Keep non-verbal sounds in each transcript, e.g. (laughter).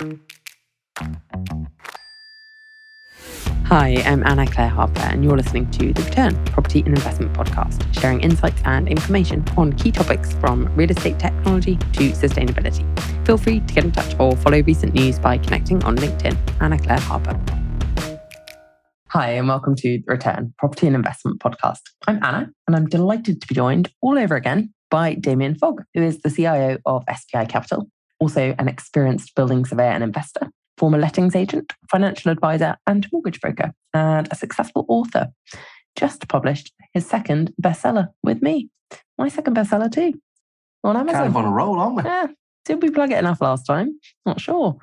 Hi, I'm Anna Clare Harper, and you're listening to The Return Property and Investment Podcast, sharing insights and information on key topics from real estate technology to sustainability. Feel free to get in touch or follow recent news by connecting on LinkedIn. Anna Clare Harper. Hi, and welcome to The Return Property and Investment Podcast. I'm Anna, and I'm delighted to be joined all over again by Damien Fogg, who is the CIO of SPI Capital, also an experienced building surveyor and investor, former lettings agent, financial advisor, and mortgage broker, and a successful author. Just published his second bestseller with me. My second bestseller, too, on Amazon. Kind of on a roll, aren't we? Yeah. Did we plug it enough last time? Not sure.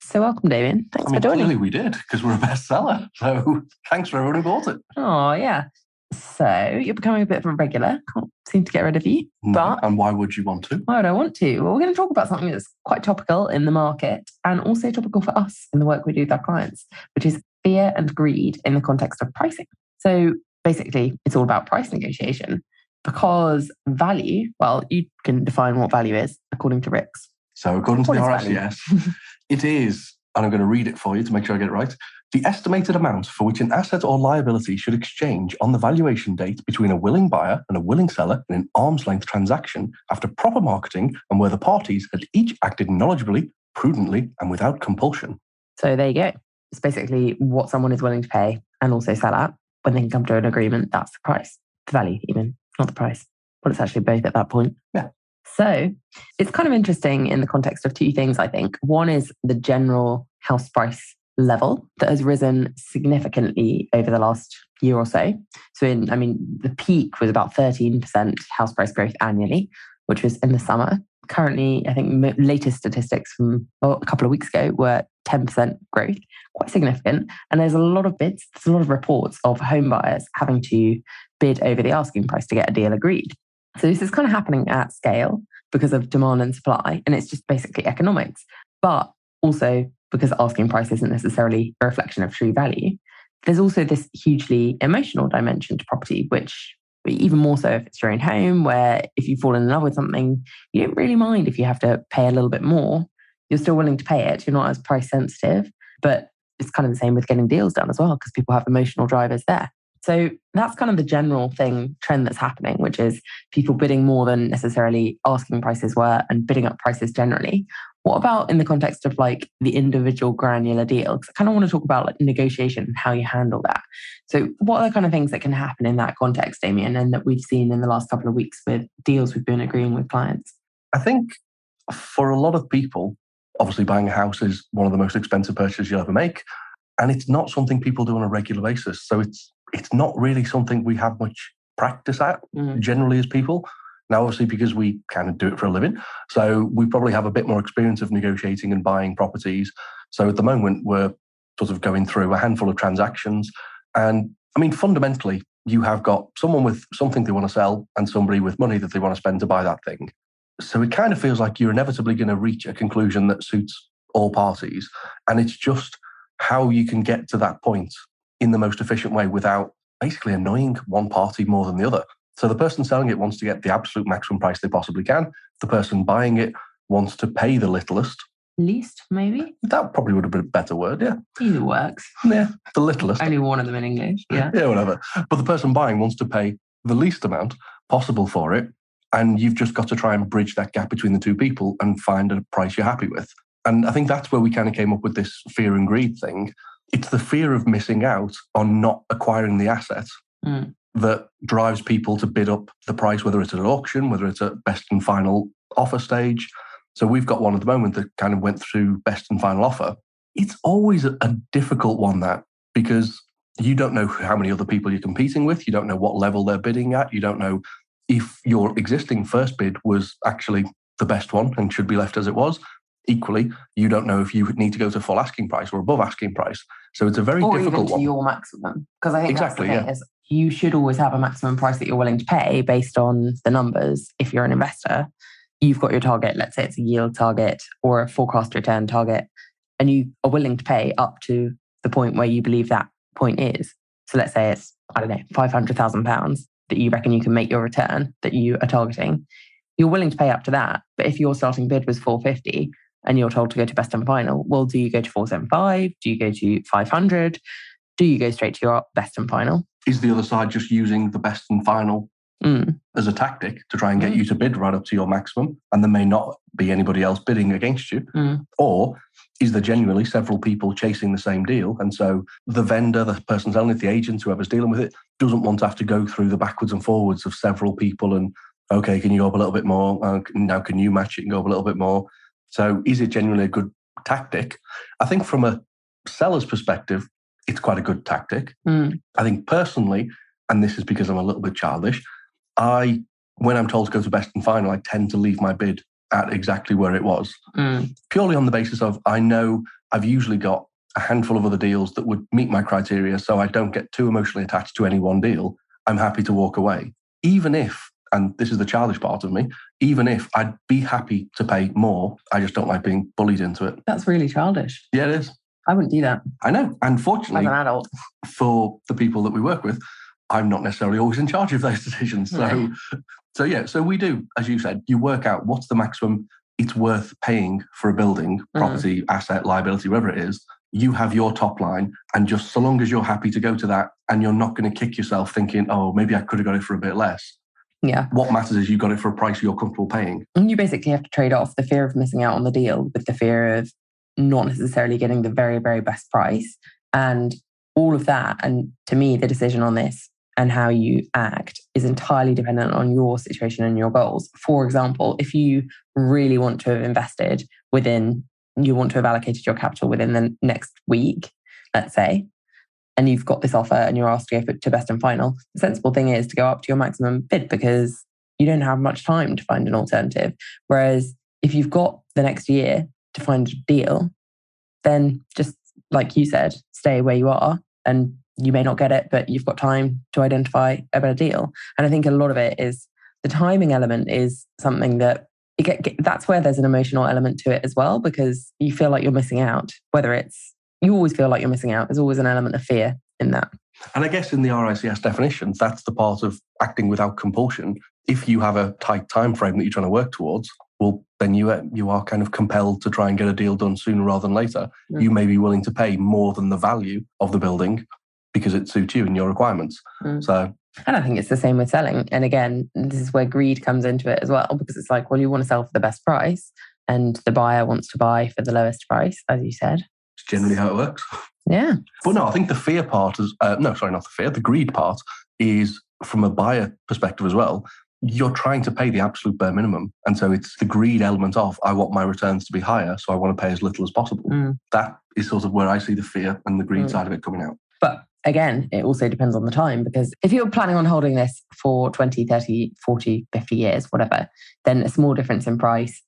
So welcome, Damien. Thanks I mean, for joining. clearly we did because we're a bestseller. So (laughs) thanks for everyone who bought it. Oh, yeah. So you're becoming a bit of a regular. Can't seem to get rid of you. But and why would you want to? why would I want to? Well, we're going to talk about something that's quite topical in the market and also topical for us in the work we do with our clients, which is fear and greed in the context of pricing. So basically, it's all about price negotiation because value, well, you can define what value is according to RICS. So according to the? RSCS, it is, and I'm going to read it for you to make sure I get it right. The estimated amount for which an asset or liability should exchange on the valuation date between a willing buyer and a willing seller in an arm's length transaction after proper marketing and where the parties had each acted knowledgeably, prudently, and without compulsion. So there you go. It's basically what someone is willing to pay and also sell at. When they can come to an agreement, that's the price, the value, even, not the price. Well, it's actually both at that point. Yeah. So it's kind of interesting in the context of two things, I think. One is the general house price level that has risen significantly over the last year or so. So, in, I mean, the peak was about 13% house price growth annually, which was in the summer. Currently, I think latest statistics from well, a couple of weeks ago were 10% growth, quite significant. And there's a lot of bids, there's a lot of reports of home buyers having to bid over the asking price to get a deal agreed. So this is kind of happening at scale because of demand and supply, and it's just basically economics. But also because asking price isn't necessarily a reflection of true value, there's also this hugely emotional dimension to property, which even more so if it's your own home, where if you fall in love with something, you don't really mind if you have to pay a little bit more. You're still willing to pay it. You're not as price sensitive, but it's kind of the same with getting deals done as well, because people have emotional drivers there. So that's kind of the general thing, trend that's happening, which is people bidding more than necessarily asking prices were and bidding up prices generally. What about in the context of like the individual granular deal? Because I kind of want to talk about like negotiation and how you handle that. So, what are the kind of things that can happen in that context, Damien, and that we've seen in the last couple of weeks with deals we've been agreeing with clients? I think for a lot of people, obviously buying a house is one of the most expensive purchases you'll ever make. And it's not something people do on a regular basis. So it's it's not really something we have much practice at Mhm. generally as people. Now, obviously, because we kind of do it for a living, so we probably have a bit more experience of negotiating and buying properties. So at the moment, we're sort of going through a handful of transactions. And I mean, fundamentally, you have got someone with something they want to sell and somebody with money that they want to spend to buy that thing. So it kind of feels like you're inevitably going to reach a conclusion that suits all parties. And it's just how you can get to that point in the most efficient way without basically annoying one party more than the other. So the person selling it wants to get the absolute maximum price they possibly can. The person buying it wants to pay the littlest. Least, maybe? That probably would have been a better word, yeah. Either works. Yeah, the littlest. Only one of them in English. Yeah. (laughs) yeah, whatever. But the person buying wants to pay the least amount possible for it. And you've just got to try and bridge that gap between the two people and find a price you're happy with. And I think that's where we kind of came up with this fear and greed thing. It's the fear of missing out on not acquiring the asset Mm. That drives people to bid up the price, whether it's at an auction, whether it's at best and final offer stage. So we've got one at the moment that kind of went through best and final offer. It's always a, difficult one that because you don't know how many other people you're competing with, you don't know what level they're bidding at, you don't know if your existing first bid was actually the best one and should be left as it was. Equally, you don't know if you need to go to full asking price or above asking price. So it's a very or even difficult to one. your maximum. Because I think Exactly, thing is you should always have a maximum price that you're willing to pay based on the numbers. If you're an investor, you've got your target. Let's say it's a yield target or a forecast return target, and you are willing to pay up to the point where you believe that point is. So let's say it's I don't know five hundred thousand pounds that you reckon you can make your return that you are targeting. You're willing to pay up to that, but if your starting bid was four fifty, and you're told to go to best and final. Well, do you go to 475? Do you go to 500? Do you go straight to your best and final? Is the other side just using the best and final Mm. as a tactic to try and get Mm. you to bid right up to your maximum? And there may not be anybody else bidding against you. Mm. Or is there genuinely several people chasing the same deal? And so the vendor, the person selling it, the agent, whoever's dealing with it, doesn't want to have to go through the backwards and forwards of several people and, okay, can you go up a little bit more? Uh, now, can you match it and go up a little bit more? So is it genuinely a good tactic? I think from a seller's perspective, it's quite a good tactic. Mm. I think personally, and this is because I'm a little bit childish, I, when I'm told to go to best and final, I tend to leave my bid at exactly where it was Mm. purely on the basis of I know I've usually got a handful of other deals that would meet my criteria, so I don't get too emotionally attached to any one deal. I'm happy to walk away, even if, and this is the childish part of me, even if I'd be happy to pay more, I just don't like being bullied into it. That's really childish. Yeah, it is. I wouldn't do that I know. Unfortunately, as an adult. for the people that we work with, I'm not necessarily always in charge of those (laughs) decisions. So, Right. so yeah, so we do, as you said, you work out what's the maximum it's worth paying for a building, mm-hmm. property, asset, liability, whatever it is. You have your top line, and just so long as you're happy to go to that, and you're not going to kick yourself thinking, "Oh, maybe I could have got it for a bit less." Yeah. What matters is you got it for a price you're comfortable paying. And you basically have to trade off the fear of missing out on the deal with the fear of not necessarily getting the very, very best price and all of that. And to me, the decision on this and how you act is entirely dependent on your situation and your goals. For example, if you really want to have invested within, you want to have allocated your capital within the next week, let's say, and you've got this offer and you're asked to go to best and final, the sensible thing is to go up to your maximum bid because you don't have much time to find an alternative. Whereas if you've got the next year to find a deal, then just like you said, stay where you are and you may not get it, but you've got time to identify a better deal. And I think a lot of it is the timing element is something that get, get- that's where there's an emotional element to it as well, because you feel like you're missing out, whether it's you always feel like you're missing out. There's always an element of fear in that. And I guess in the RICS definitions, that's the part of acting without compulsion. If you have a tight time frame that you're trying to work towards, well, then you you are kind of compelled to try and get a deal done sooner rather than later. Mm. You may be willing to pay more than the value of the building because it suits you and your requirements. Mm. So And I think it's the same with selling. And again, this is where greed comes into it as well, because it's like, well, you want to sell for the best price, and the buyer wants to buy for the lowest price, as you said. it's generally how it works. Yeah. But no, I think the fear part is uh, no, sorry, not the fear. The greed part is from a buyer perspective as well. You're trying to pay the absolute bare minimum, and so it's the greed element of I want my returns to be higher, so I want to pay as little as possible. Mm. That is sort of where I see the fear and the greed Mm. side of it coming out. But again, it also depends on the time because if you're planning on holding this for 20, 30, 40, 50 years, whatever, then a small difference in price,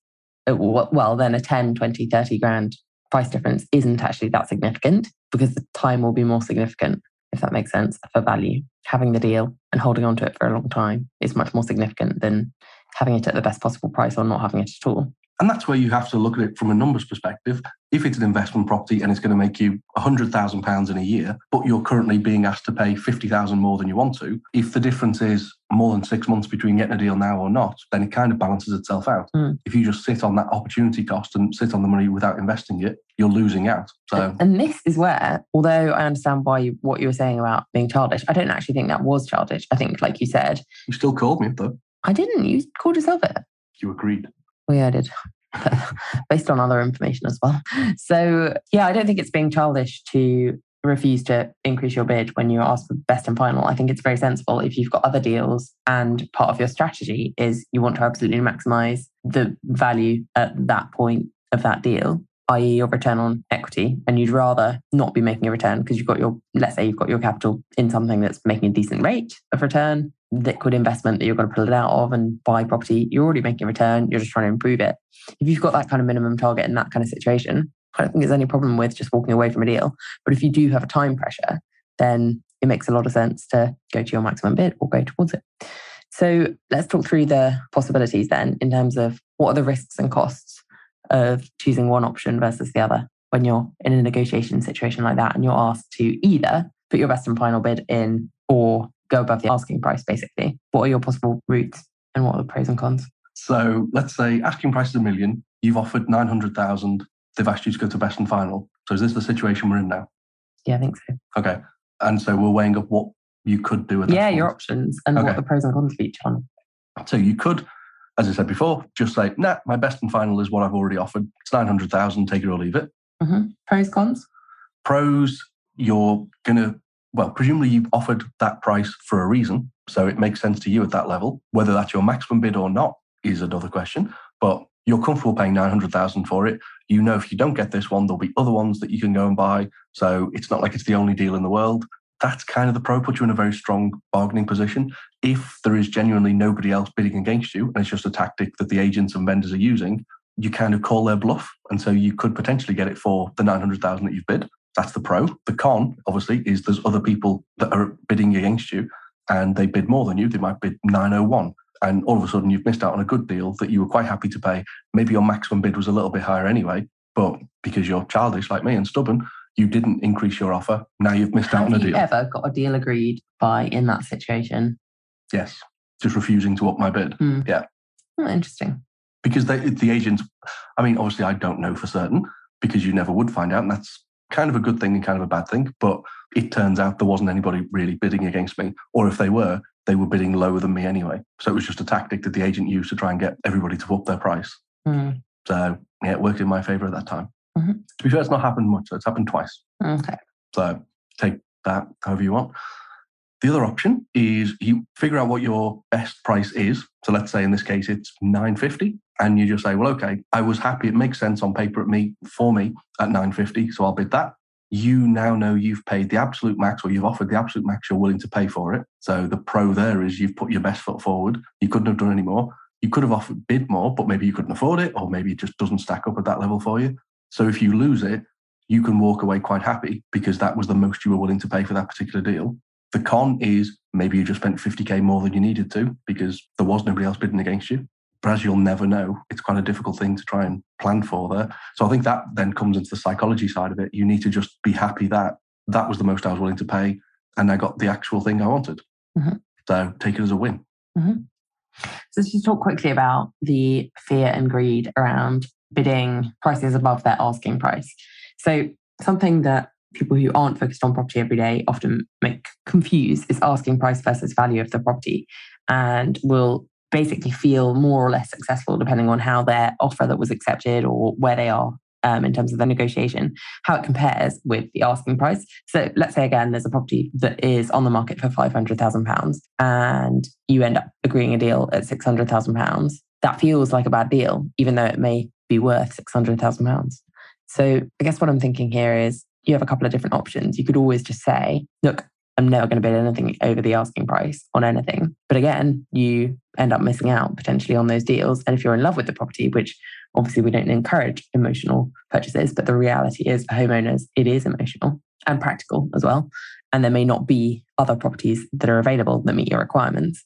uh, well, then a 10, 20, 30 grand price difference isn't actually that significant because the time will be more significant, if that makes sense, for value. Having the deal and holding on to it for a long time is much more significant than having it at the best possible price or not having it at all. And that's where you have to look at it from a numbers perspective. If it's an investment property and it's going to make you £100,000 in a year, but you're currently being asked to pay 50000 more than you want to, if the difference is more than six months between getting a deal now or not, then it kind of balances itself out. Mm. If you just sit on that opportunity cost and sit on the money without investing it, you're losing out. So, And this is where, although I understand why you, what you were saying about being childish, I don't actually think that was childish. I think, like you said, you still called me, though. I didn't. You called yourself it. You agreed. I did. (laughs) Based on other information as well. So, yeah, I don't think it's being childish to refuse to increase your bid when you're asked for best and final. I think it's very sensible if you've got other deals and part of your strategy is you want to absolutely maximize the value at that point of that deal, i.e., your return on equity, and you'd rather not be making a return because you've got your, let's say, you've got your capital in something that's making a decent rate of return, liquid investment that you're going to pull it out of and buy property, you're already making a return, you're just trying to improve it. If you've got that kind of minimum target in that kind of situation, I don't think there's any problem with just walking away from a deal. But if you do have a time pressure, then it makes a lot of sense to go to your maximum bid or go towards it. So let's talk through the possibilities then in terms of what are the risks and costs of choosing one option versus the other when you're in a negotiation situation like that and you're asked to either put your best and final bid in or go above the asking price, basically. What are your possible routes and what are the pros and cons? So let's say asking price is a million, you've offered 900,000, they've asked you to go to best and final. So is this the situation we're in now? Yeah, I think so. Okay. And so we're weighing up what you could do at Yeah, that your options and Okay. what the pros and cons of each one. So you could, as I said before, just say, nah, my best and final is what I've already offered. It's 900,000, take it or leave it. hmm Pros, cons? Pros, you're going to, well, presumably you've offered that price for a reason. So it makes sense to you at that level. Whether that's your maximum bid or not is another question. But you're comfortable paying 900,000 for it. You know, if you don't get this one, there'll be other ones that you can go and buy. So it's not like it's the only deal in the world. That's kind of the pro, put you in a very strong bargaining position. If there is genuinely nobody else bidding against you, and it's just a tactic that the agents and vendors are using, you kind of call their bluff. And so you could potentially get it for the 900,000 that you've bid. That's the pro. The con, obviously, is there's other people that are bidding against you and they bid more than you. They might bid 901. And all of a sudden, you've missed out on a good deal that you were quite happy to pay. Maybe your maximum bid was a little bit higher anyway, but because you're childish like me and stubborn, you didn't increase your offer. Now you've missed out on a you deal. ever got a deal agreed by in that situation? Yes. Just refusing to up my bid. Hmm. Yeah. Oh, interesting. Because they, the agents, I mean, obviously, I don't know for certain because you never would find out. And that's kind of a good thing and kind of a bad thing. But it turns out there wasn't anybody really bidding against me. Or if they were, they were bidding lower than me anyway. So it was just a tactic that the agent used to try and get everybody to up their price. Hmm. So yeah, it worked in my favor at that time. Mhm. To be fair, it's not happened much. It's happened twice. Okay. So take that however you want. The other option is you figure out what your best price is. So let's say in this case it's 950 and you just say, well, okay, I was happy. It makes sense on paper at me for me at 950. So I'll bid that. You now know you've paid the absolute max or you've offered the absolute max you're willing to pay for it. So the pro there is you've put your best foot forward. You couldn't have done any more. You could have offered bid more, but maybe you couldn't afford it, or maybe it just doesn't stack up at that level for you. So if you lose it, you can walk away quite happy because that was the most you were willing to pay for that particular deal. The con is maybe you just spent 50k more than you needed to because there was nobody else bidding against you. But as you'll never know, it's quite a difficult thing to try and plan for there. So I think that then comes into the psychology side of it. You need to just be happy that that was the most I was willing to pay and I got the actual thing I wanted. Mhm. So take it as a win. So let's just talk quickly about the fear and greed around bidding prices above their asking price. So something that people who aren't focused on property every day often make confused is asking price versus value of the property and will basically feel more or less successful depending on how their offer that was accepted or where they are um, in terms of the negotiation, how it compares with the asking price. So let's say again, there's a property that is on the market for £500,000 and you end up agreeing a deal at £600,000. That feels like a bad deal, even though it may be worth £600,000. So I guess what I'm thinking here is you have a couple of different options. You could always just say, look, I'm never going to bid anything over the asking price on anything. But again, you end up missing out potentially on those deals. And if you're in love with the property, which obviously we don't encourage emotional purchases, but the reality is for homeowners, it is emotional and practical as well. And there may not be other properties that are available that meet your requirements.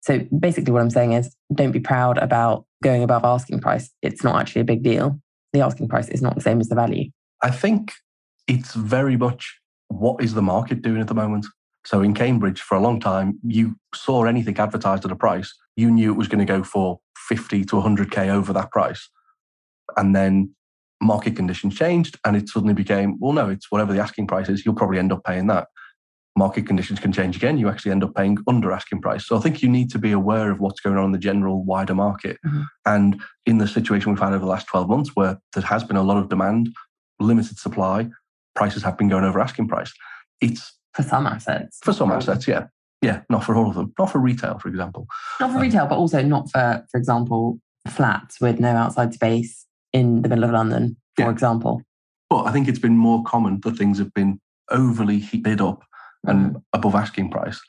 So basically, what I'm saying is don't be proud about going above asking price. It's not actually a big deal. The asking price is not the same as the value. I think it's very much what is the market doing at the moment. So in Cambridge, for a long time, you saw anything advertised at a price, you knew it was going to go for 50 to 100K over that price. And then market conditions changed and it suddenly became, well, no, it's whatever the asking price is, you'll probably end up paying that. Market conditions can change again, you actually end up paying under asking price. So I think you need to be aware of what's going on in the general wider market. Mhm. And in the situation we've had over the last 12 months, where there has been a lot of demand, limited supply, prices have been going over asking price. It's For some assets. for some assets, yeah. Yeah, not for all of them. Not for retail, for example. Not for retail, but also not for, for example, flats with no outside space in the middle of London, for Yeah. example. But I think it's been more common that things have been overly bid up and above asking price.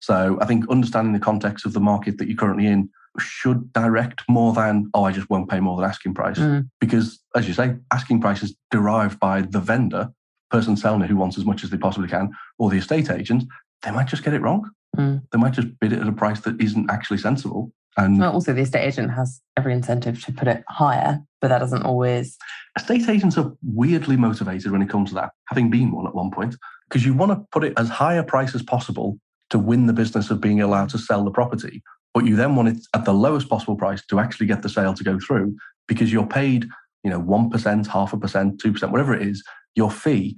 So I think understanding the context of the market that you're currently in should direct more than, oh, I just won't pay more than asking price. Mm. Because as you say, asking price is derived by the vendor, person selling it who wants as much as they possibly can, or the estate agent. They might just get it wrong. Mm. They might just bid it at a price that isn't actually sensible. And Well, also, the estate agent has every incentive to put it higher, but that doesn't always. estate agents are weirdly motivated when it comes to that, having been one at one point, because you want to put it as high a price as possible to win the business of being allowed to sell the property. but you then want it at the lowest possible price to actually get the sale to go through because you're paid, you know, 1%, half a percent, 2%, whatever it is, your fee.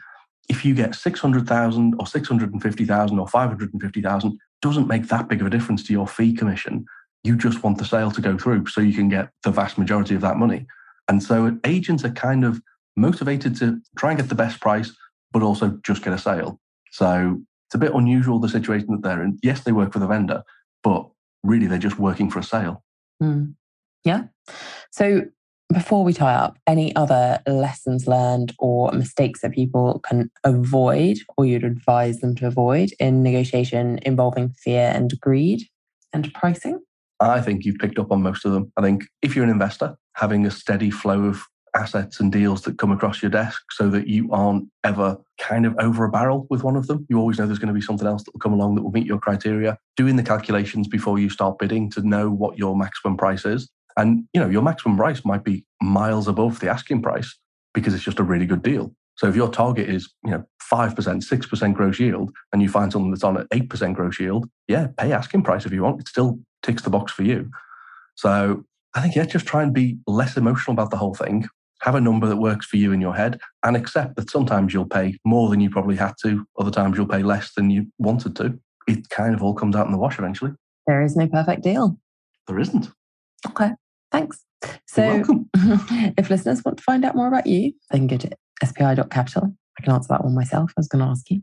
If you get 600,000 or 650,000 or 550,000, doesn't make that big of a difference to your fee commission. You just want the sale to go through so you can get the vast majority of that money. And so agents are kind of motivated to try and get the best price, but also just get a sale. So it's a bit unusual the situation that they're in. Yes, they work for the vendor, but really they're just working for a sale. Mm. Yeah. So before we tie up, any other lessons learned or mistakes that people can avoid or you'd advise them to avoid in negotiation involving fear and greed and pricing? I think you've picked up on most of them. I think if you're an investor, having a steady flow of assets and deals that come across your desk so that you aren't ever kind of over a barrel with one of them. You always know there's going to be something else that will come along that will meet your criteria. Doing the calculations before you start bidding to know what your maximum price is. And you know, your maximum price might be miles above the asking price because it's just a really good deal. So if your target is, you know, 5%, 6% gross yield and you find something that's on at 8% gross yield, yeah, pay asking price if you want. It still ticks the box for you. So I think, yeah, just try and be less emotional about the whole thing have a number that works for you in your head and accept that sometimes you'll pay more than you probably had to, other times you'll pay less than you wanted to. It kind of all comes out in the wash eventually. There is no perfect deal. There isn't. Okay, thanks. So, (laughs) if listeners want to find out more about you, they can go to spi.capital. I can answer that one myself. I was going to ask you.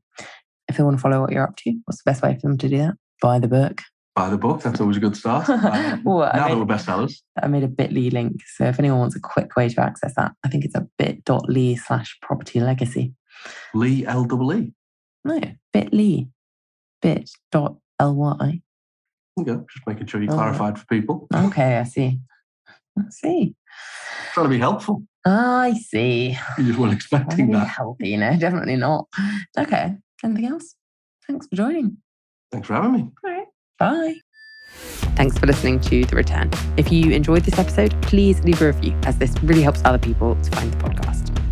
If they want to follow what you're up to, what's the best way for them to do that? Buy the book buy the book. That's always a good start. (laughs) Um, well, now that we're bestsellers. I made a bit.ly link. So if anyone wants a quick way to access that, I think it's a bit.ly slash property legacy. Lee L E. No, bit.ly. Bit.ly. Okay, just making sure you oh. clarified for people. Okay, I see. I see. Trying to be helpful. I see. You just weren't expecting that. Healthy, no, definitely not. Okay. Anything else? Thanks for joining. Thanks for having me. All right. Bye. Thanks for listening to The Return. If you enjoyed this episode, please leave a review as this really helps other people to find the podcast.